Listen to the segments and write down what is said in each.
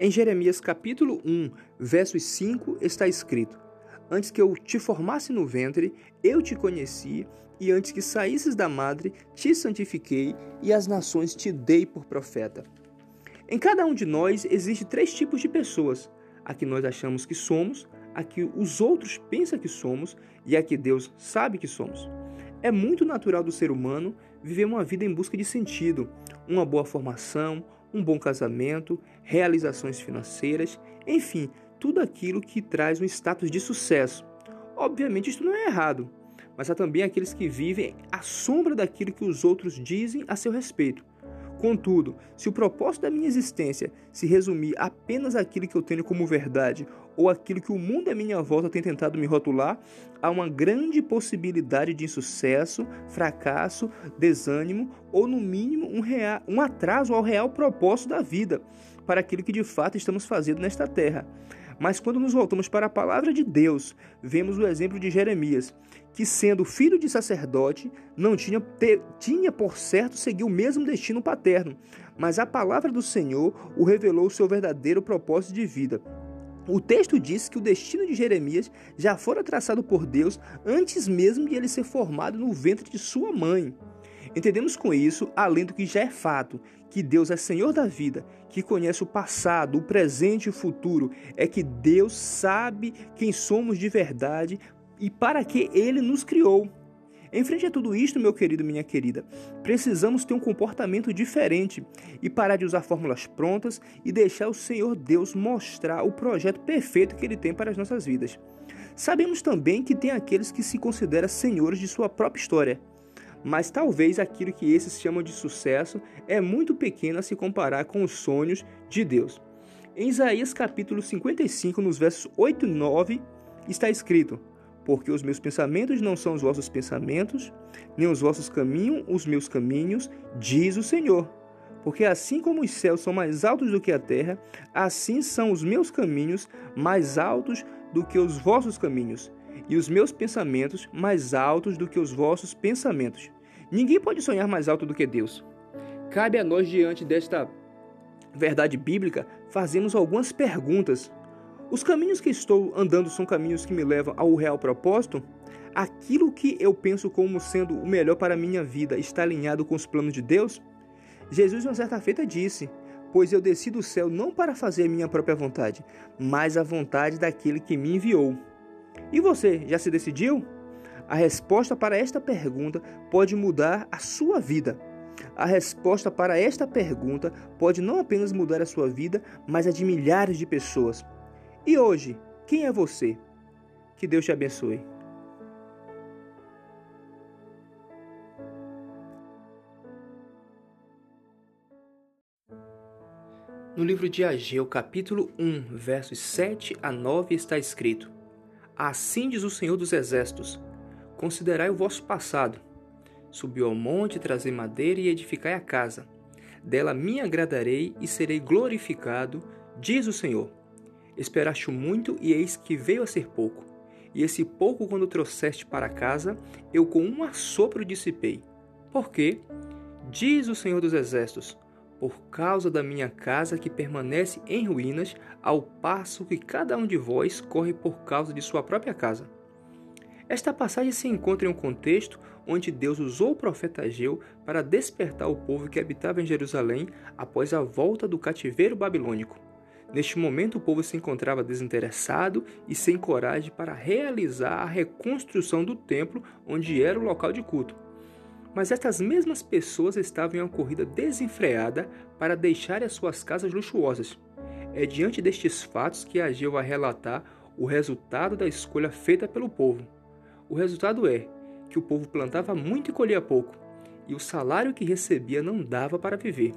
Em Jeremias capítulo 1, versos 5 está escrito: Antes que eu te formasse no ventre, eu te conheci, e antes que saísses da madre, te santifiquei, e as nações te dei por profeta. Em cada um de nós existe três tipos de pessoas: a que nós achamos que somos, a que os outros pensam que somos e a que Deus sabe que somos. É muito natural do ser humano viver uma vida em busca de sentido, uma boa formação, um bom casamento, realizações financeiras, enfim, tudo aquilo que traz um status de sucesso. Obviamente, isso não é errado, mas há também aqueles que vivem à sombra daquilo que os outros dizem a seu respeito. Contudo, se o propósito da minha existência se resumir apenas àquilo que eu tenho como verdade ou aquilo que o mundo à minha volta tem tentado me rotular, há uma grande possibilidade de insucesso, fracasso, desânimo ou, no mínimo, um, real, um atraso ao real propósito da vida para aquilo que de fato estamos fazendo nesta terra. Mas quando nos voltamos para a palavra de Deus, vemos o exemplo de Jeremias, que sendo filho de sacerdote, não tinha, te, tinha por certo seguir o mesmo destino paterno, mas a palavra do Senhor o revelou o seu verdadeiro propósito de vida. O texto diz que o destino de Jeremias já fora traçado por Deus antes mesmo de ele ser formado no ventre de sua mãe. Entendemos com isso, além do que já é fato, que Deus é Senhor da vida, que conhece o passado, o presente e o futuro, é que Deus sabe quem somos de verdade e para que Ele nos criou. Em frente a tudo isto, meu querido, minha querida, precisamos ter um comportamento diferente e parar de usar fórmulas prontas e deixar o Senhor Deus mostrar o projeto perfeito que Ele tem para as nossas vidas. Sabemos também que tem aqueles que se consideram senhores de sua própria história mas talvez aquilo que esses chamam de sucesso é muito pequeno a se comparar com os sonhos de Deus. Em Isaías capítulo 55, nos versos 8 e 9, está escrito: Porque os meus pensamentos não são os vossos pensamentos, nem os vossos caminhos os meus caminhos, diz o Senhor. Porque assim como os céus são mais altos do que a terra, assim são os meus caminhos mais altos do que os vossos caminhos, e os meus pensamentos mais altos do que os vossos pensamentos. Ninguém pode sonhar mais alto do que Deus. Cabe a nós, diante desta verdade bíblica, fazermos algumas perguntas. Os caminhos que estou andando são caminhos que me levam ao real propósito? Aquilo que eu penso como sendo o melhor para a minha vida está alinhado com os planos de Deus? Jesus, uma certa feita, disse: Pois eu desci do céu não para fazer minha própria vontade, mas a vontade daquele que me enviou. E você, já se decidiu? A resposta para esta pergunta pode mudar a sua vida. A resposta para esta pergunta pode não apenas mudar a sua vida, mas a de milhares de pessoas. E hoje, quem é você? Que Deus te abençoe. No livro de Ageu, capítulo 1, versos 7 a 9, está escrito: Assim diz o Senhor dos Exércitos: Considerai o vosso passado. Subiu ao monte, trazei madeira e edificai a casa. Dela me agradarei e serei glorificado, diz o Senhor. Esperaste muito e eis que veio a ser pouco. E esse pouco, quando trouxeste para casa, eu com um assopro dissipei. Por quê? Diz o Senhor dos Exércitos: por causa da minha casa que permanece em ruínas, ao passo que cada um de vós corre por causa de sua própria casa. Esta passagem se encontra em um contexto onde Deus usou o profeta Ageu para despertar o povo que habitava em Jerusalém após a volta do cativeiro babilônico. Neste momento, o povo se encontrava desinteressado e sem coragem para realizar a reconstrução do templo onde era o local de culto. Mas estas mesmas pessoas estavam em uma corrida desenfreada para deixar as suas casas luxuosas. É diante destes fatos que Ageu vai relatar o resultado da escolha feita pelo povo. O resultado é que o povo plantava muito e colhia pouco, e o salário que recebia não dava para viver.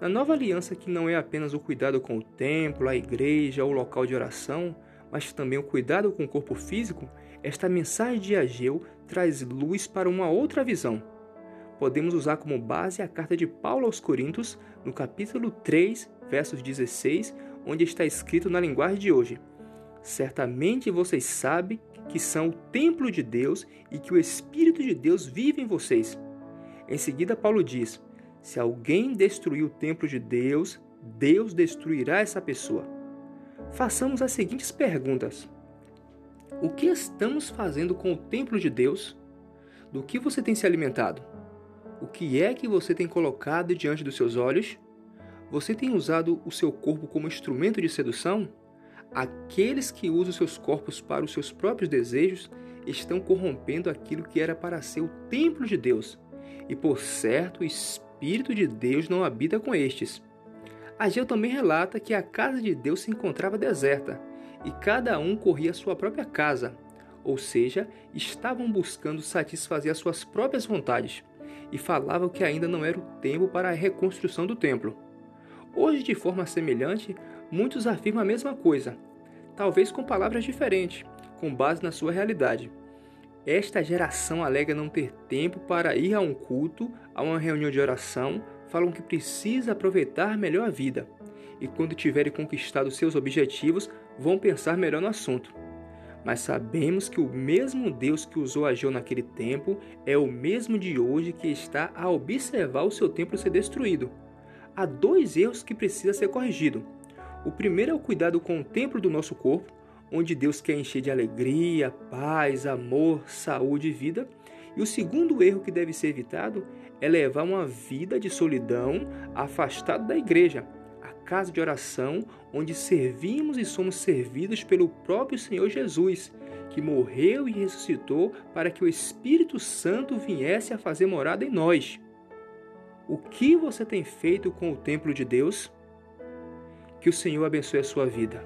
Na nova aliança, que não é apenas o cuidado com o templo, a igreja ou o local de oração, mas também o cuidado com o corpo físico, esta mensagem de Ageu traz luz para uma outra visão. Podemos usar como base a carta de Paulo aos Coríntios, no capítulo 3, versos 16, onde está escrito na linguagem de hoje: Certamente vocês sabem que são o templo de Deus e que o Espírito de Deus vive em vocês. Em seguida, Paulo diz: Se alguém destruir o templo de Deus, Deus destruirá essa pessoa. Façamos as seguintes perguntas: O que estamos fazendo com o templo de Deus? Do que você tem se alimentado? O que é que você tem colocado diante dos seus olhos? Você tem usado o seu corpo como instrumento de sedução? Aqueles que usam seus corpos para os seus próprios desejos estão corrompendo aquilo que era para ser o templo de Deus. E por certo, o Espírito de Deus não habita com estes. Ageu também relata que a casa de Deus se encontrava deserta e cada um corria a sua própria casa, ou seja, estavam buscando satisfazer as suas próprias vontades e falavam que ainda não era o tempo para a reconstrução do templo. Hoje, de forma semelhante, muitos afirmam a mesma coisa, talvez com palavras diferentes, com base na sua realidade. Esta geração alega não ter tempo para ir a um culto, a uma reunião de oração, falam que precisa aproveitar melhor a vida e, quando tiverem conquistado seus objetivos, vão pensar melhor no assunto. Mas sabemos que o mesmo Deus que usou Ageu naquele tempo é o mesmo de hoje que está a observar o seu templo ser destruído. Há dois erros que precisa ser corrigido. O primeiro é o cuidado com o templo do nosso corpo, onde Deus quer encher de alegria, paz, amor, saúde e vida. E o segundo erro que deve ser evitado é levar uma vida de solidão afastado da igreja, a casa de oração onde servimos e somos servidos pelo próprio Senhor Jesus, que morreu e ressuscitou para que o Espírito Santo viesse a fazer morada em nós. O que você tem feito com o templo de Deus? Que o Senhor abençoe a sua vida.